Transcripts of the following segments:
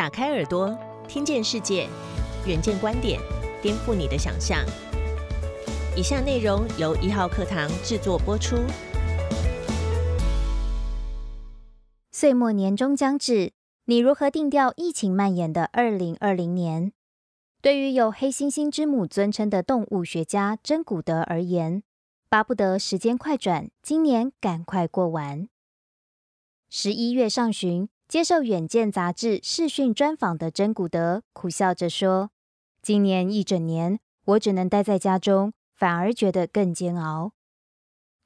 打开耳朵，听见世界，远见观点，颠覆你的想象。以下内容由一号课堂制作播出。岁末年终将至，你如何定调疫情蔓延的二零二零年？对于有“黑猩猩之母”尊称的动物学家珍古德而言，巴不得时间快转，今年赶快过完。十一月上旬，接受《远见》杂志视讯专访的珍古德苦笑着说：“今年一整年，我只能待在家中，反而觉得更煎熬。”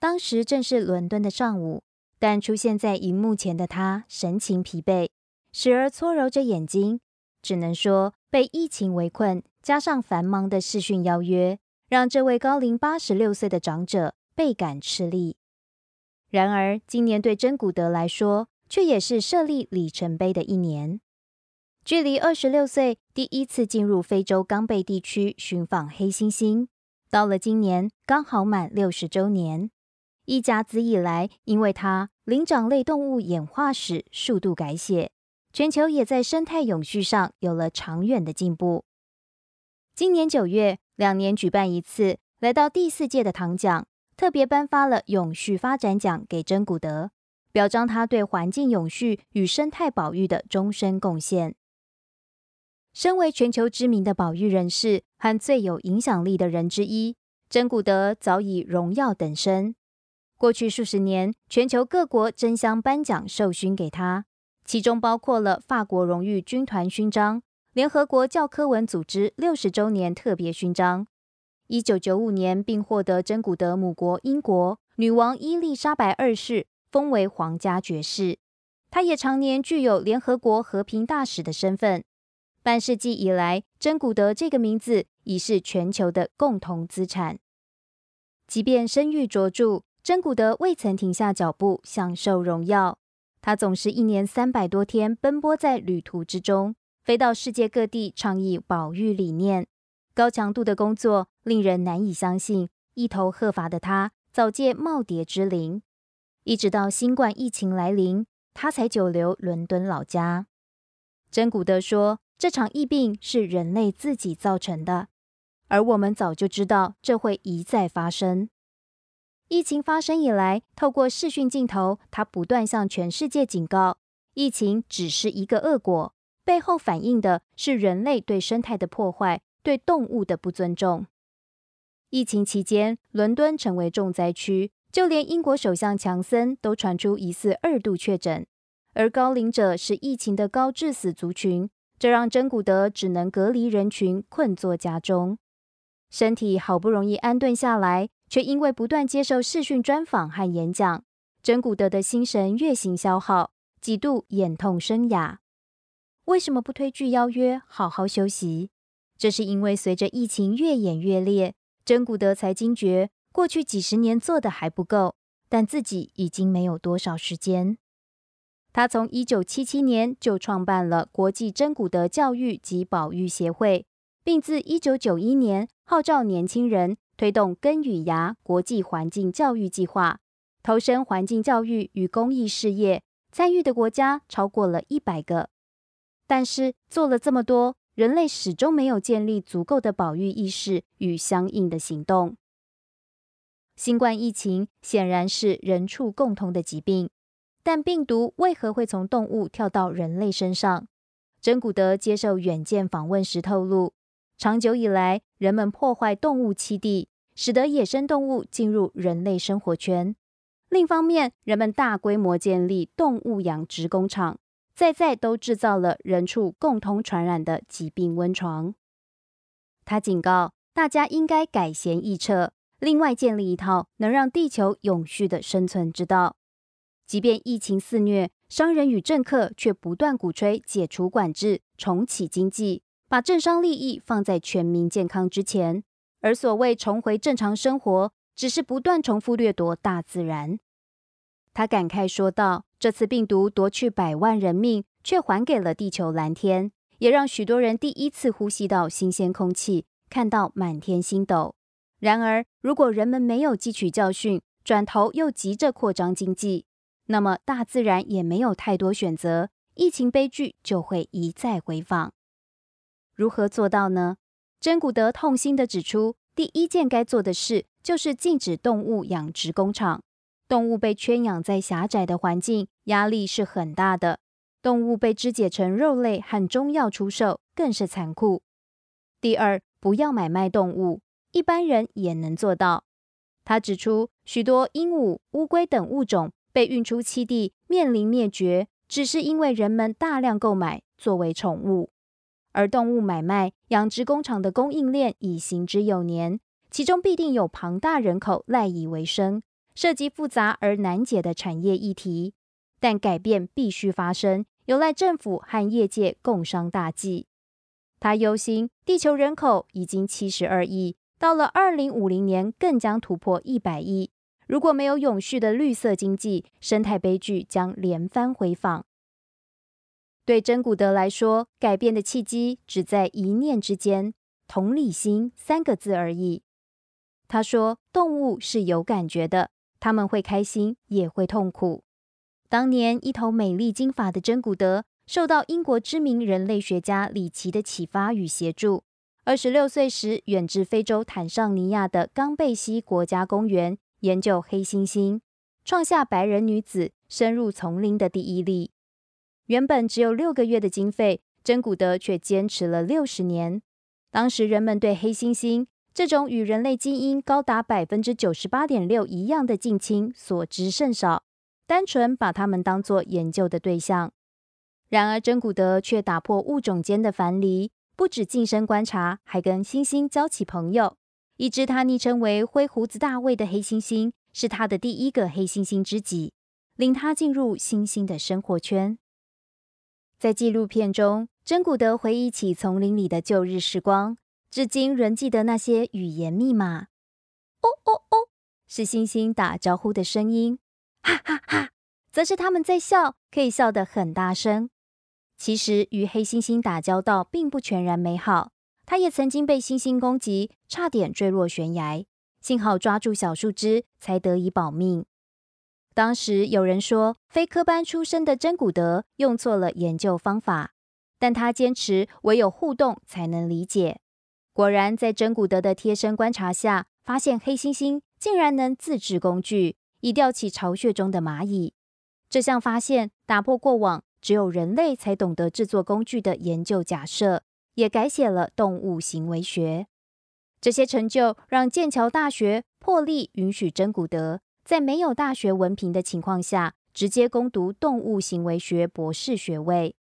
当时正是伦敦的上午，但出现在荧幕前的他神情疲惫，时而搓揉着眼睛，只能说被疫情围困，加上繁忙的视讯邀约。让这位高龄八十六岁的长者倍感吃力。然而，今年对真古德来说，却也是设立里程碑的一年。距离二十六岁第一次进入非洲冈贝地区寻访黑猩猩，到了今年刚好满六十周年。一甲子以来，因为他灵长类动物演化史数度改写，全球也在生态永续上有了长远的进步。今年九月。两年举办一次，来到第四届的唐奖，特别颁发了永续发展奖给真古德，表彰他对环境永续与生态保育的终身贡献。身为全球知名的保育人士和最有影响力的人之一，真古德早已荣耀等身。过去数十年，全球各国争相颁奖授勋给他，其中包括了法国荣誉军团勋章。联合国教科文组织六十周年特别勋章，一九九五年并获得真古德母国英国女王伊丽莎白二世封为皇家爵士。他也常年具有联合国和平大使的身份。半世纪以来，真古德这个名字已是全球的共同资产。即便声誉卓著，真古德未曾停下脚步享受荣耀。他总是一年三百多天奔波在旅途之中。飞到世界各地倡议保育理念，高强度的工作令人难以相信。一头鹤发的他早届耄耋之龄，一直到新冠疫情来临，他才久留伦敦老家。真古德说：“这场疫病是人类自己造成的，而我们早就知道这会一再发生。”疫情发生以来，透过视讯镜头，他不断向全世界警告：疫情只是一个恶果。背后反映的是人类对生态的破坏，对动物的不尊重。疫情期间，伦敦成为重灾区，就连英国首相强森都传出疑似二度确诊。而高龄者是疫情的高致死族群，这让真古德只能隔离人群，困坐家中。身体好不容易安顿下来，却因为不断接受视讯专访和演讲，真古德的心神越行消耗，几度眼痛生哑。为什么不推拒邀约，好好休息？这是因为随着疫情越演越烈，真古德才惊觉过去几十年做的还不够，但自己已经没有多少时间。他从一九七七年就创办了国际真古德教育及保育协会，并自一九九一年号召年轻人推动根与芽国际环境教育计划，投身环境教育与公益事业，参与的国家超过了一百个。但是做了这么多，人类始终没有建立足够的保育意识与相应的行动。新冠疫情显然是人畜共同的疾病，但病毒为何会从动物跳到人类身上？真古德接受远见访问时透露，长久以来，人们破坏动物栖地，使得野生动物进入人类生活圈；另一方面，人们大规模建立动物养殖工厂。在在都制造了人畜共同传染的疾病温床。他警告大家应该改弦易辙，另外建立一套能让地球永续的生存之道。即便疫情肆虐，商人与政客却不断鼓吹解除管制、重启经济，把政商利益放在全民健康之前。而所谓重回正常生活，只是不断重复掠夺大自然。他感慨说道。这次病毒夺去百万人命，却还给了地球蓝天，也让许多人第一次呼吸到新鲜空气，看到满天星斗。然而，如果人们没有汲取教训，转头又急着扩张经济，那么大自然也没有太多选择，疫情悲剧就会一再回访。如何做到呢？真古德痛心地指出，第一件该做的事就是禁止动物养殖工厂。动物被圈养在狭窄的环境，压力是很大的。动物被肢解成肉类和中药出售，更是残酷。第二，不要买卖动物，一般人也能做到。他指出，许多鹦鹉、乌龟等物种被运出栖地，面临灭绝，只是因为人们大量购买作为宠物。而动物买卖、养殖工厂的供应链已行之有年，其中必定有庞大人口赖以为生，涉及复杂而难解的产业议题。但改变必须发生，有赖政府和业界共商大计。他忧心，地球人口已经七十二亿，到了二零五零年更将突破一百亿。如果没有永续的绿色经济，生态悲剧将连番回访。对真古德来说，改变的契机只在一念之间，同理心三个字而已。他说：“动物是有感觉的，他们会开心，也会痛苦。”当年一头美丽金发的真古德，受到英国知名人类学家里奇的启发与协助，二十六岁时远至非洲坦桑尼亚的冈贝西国家公园研究黑猩猩，创下白人女子深入丛林的第一例。原本只有六个月的经费，珍古德却坚持了六十年。当时人们对黑猩猩这种与人类基因高达百分之九十八点六一样的近亲所知甚少，单纯把它们当作研究的对象。然而珍古德却打破物种间的樊篱，不止近身观察，还跟猩猩交起朋友。一只他昵称为“灰胡子大卫”的黑猩猩，是他的第一个黑猩猩知己，领他进入猩猩的生活圈。在纪录片中，真古德回忆起丛林里的旧日时光，至今仍记得那些语言密码。哦哦哦，是猩猩打招呼的声音；哈哈哈，则是他们在笑，可以笑得很大声。其实与黑猩猩打交道并不全然美好，他也曾经被猩猩攻击，差点坠落悬崖，幸好抓住小树枝，才得以保命。当时有人说，非科班出身的真古德用错了研究方法，但他坚持唯有互动才能理解。果然，在真古德的贴身观察下，发现黑猩猩竟然能自制工具，以吊起巢穴中的蚂蚁。这项发现打破过往只有人类才懂得制作工具的研究假设，也改写了动物行为学。这些成就让剑桥大学破例允许真古德。在没有大学文凭的情况下，直接攻读动物行为学博士学位。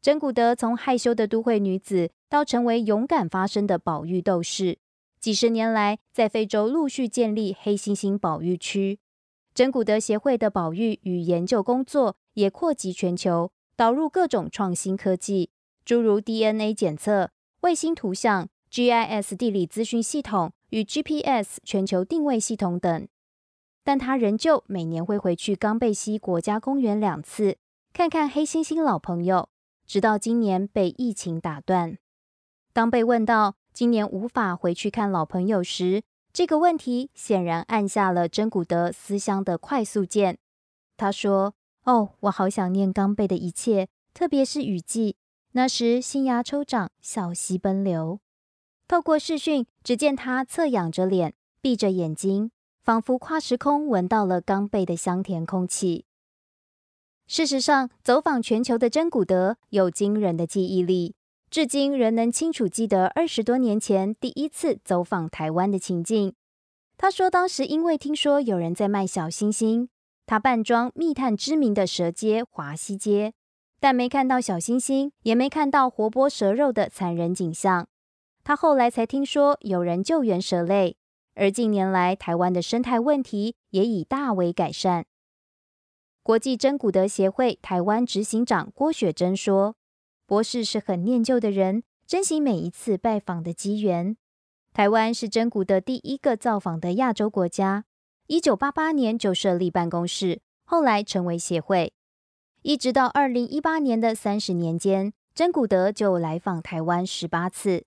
真古德从害羞的都会女子到成为勇敢发声的保育斗士，几十年来在非洲陆续建立黑猩猩保育区。真古德协会的保育与研究工作也扩及全球，导入各种创新科技，诸如 DNA 检测、卫星图像、GIS 地理资讯系统与 GPS 全球定位系统等。但他仍旧每年会回去冈贝西国家公园两次，看看黑猩猩老朋友，直到今年被疫情打断。当被问到今年无法回去看老朋友时，这个问题显然按下了真古德思乡的快速键。他说：“哦，我好想念冈贝的一切，特别是雨季，那时新芽抽长，小溪奔流。透过视讯，只见他侧仰着脸，闭着眼睛。”仿佛跨时空闻到了刚贝的香甜空气。事实上，走访全球的真古德有惊人的记忆力，至今仍能清楚记得二十多年前第一次走访台湾的情境。他说，当时因为听说有人在卖小星星，他扮装密探知名的蛇街华西街，但没看到小星星，也没看到活剥蛇肉的残忍景象。他后来才听说有人救援蛇类。而近年来，台湾的生态问题也已大为改善。国际真古德协会台湾执行长郭雪珍说：“博士是很念旧的人，珍惜每一次拜访的机缘。台湾是真古德第一个造访的亚洲国家，一九八八年就设立办公室，后来成为协会，一直到二零一八年的三十年间，真古德就来访台湾十八次。”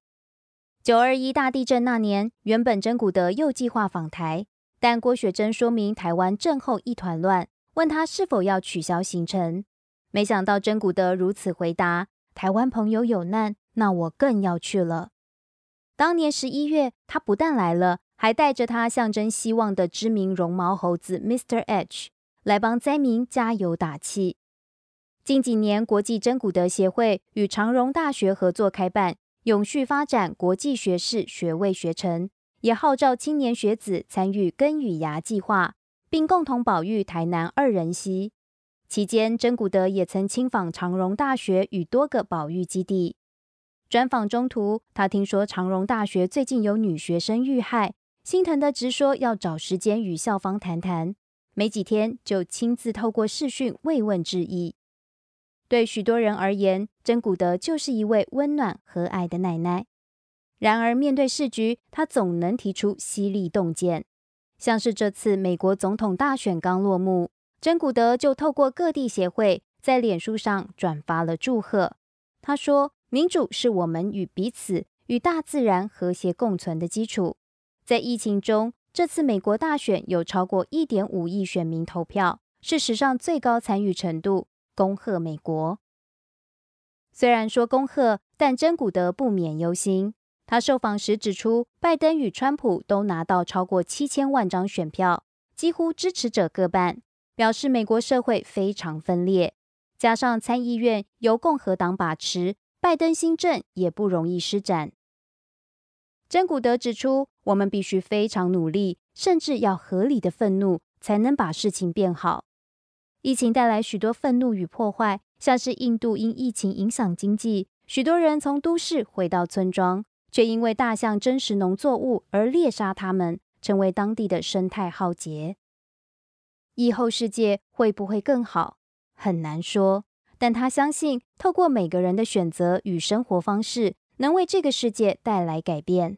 九二一大地震那年，原本真古德又计划访台，但郭雪珍说明台湾震后一团乱，问他是否要取消行程。没想到真古德如此回答：“台湾朋友有难，那我更要去了。”当年十一月，他不但来了，还带着他象征希望的知名绒毛猴子 Mr. H 来帮灾民加油打气。近几年，国际真古德协会与长荣大学合作开办永续发展国际学士学位学程，也号召青年学子参与根与芽计划，并共同保育台南二人溪。期间，真古德也曾亲访长荣大学与多个保育基地。专访中途，他听说长荣大学最近有女学生遇害，心疼的直说要找时间与校方谈谈。没几天，就亲自透过视讯慰问致意。对许多人而言，真古德就是一位温暖和蔼的奶奶。然而，面对市局，他总能提出犀利洞见，像是这次美国总统大选刚落幕。真古德就透过各地协会在脸书上转发了祝贺。他说：“民主是我们与彼此、与大自然和谐共存的基础。在疫情中，这次美国大选有超过一点五亿选民投票，是史上最高参与程度。恭贺美国！”虽然说恭贺，但真古德不免忧心。他受访时指出，拜登与川普都拿到超过七千万张选票，几乎支持者各半。表示美国社会非常分裂，加上参议院由共和党把持，拜登新政也不容易施展。真古德指出，我们必须非常努力，甚至要合理的愤怒，才能把事情变好。疫情带来许多愤怒与破坏，像是印度因疫情影响经济，许多人从都市回到村庄，却因为大象真实农作物而猎杀它们，成为当地的生态浩劫。以后世界会不会更好，很难说。但他相信，透过每个人的选择与生活方式，能为这个世界带来改变。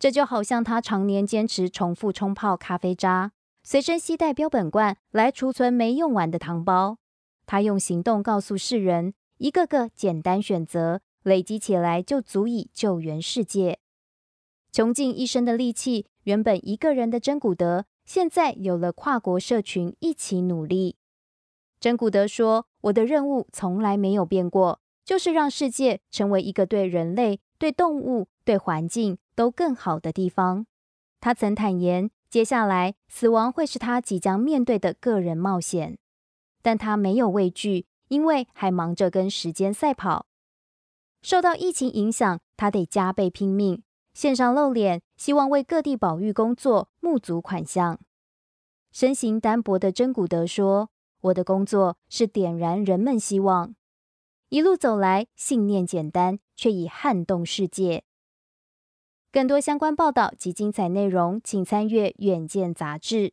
这就好像他常年坚持重复冲泡咖啡渣，随身携带标本罐来储存没用完的糖包。他用行动告诉世人，一个个简单选择累积起来，就足以救援世界。穷尽一生的力气，原本一个人的真古德。现在有了跨国社群一起努力，真古德说：“我的任务从来没有变过，就是让世界成为一个对人类、对动物、对环境都更好的地方。”他曾坦言，接下来死亡会是他即将面对的个人冒险，但他没有畏惧，因为还忙着跟时间赛跑。受到疫情影响，他得加倍拼命。线上露脸，希望为各地保育工作募足款项。身形单薄的真古德说：“我的工作是点燃人们希望。一路走来，信念简单，却已撼动世界。”更多相关报道及精彩内容，请参阅《远见》杂志。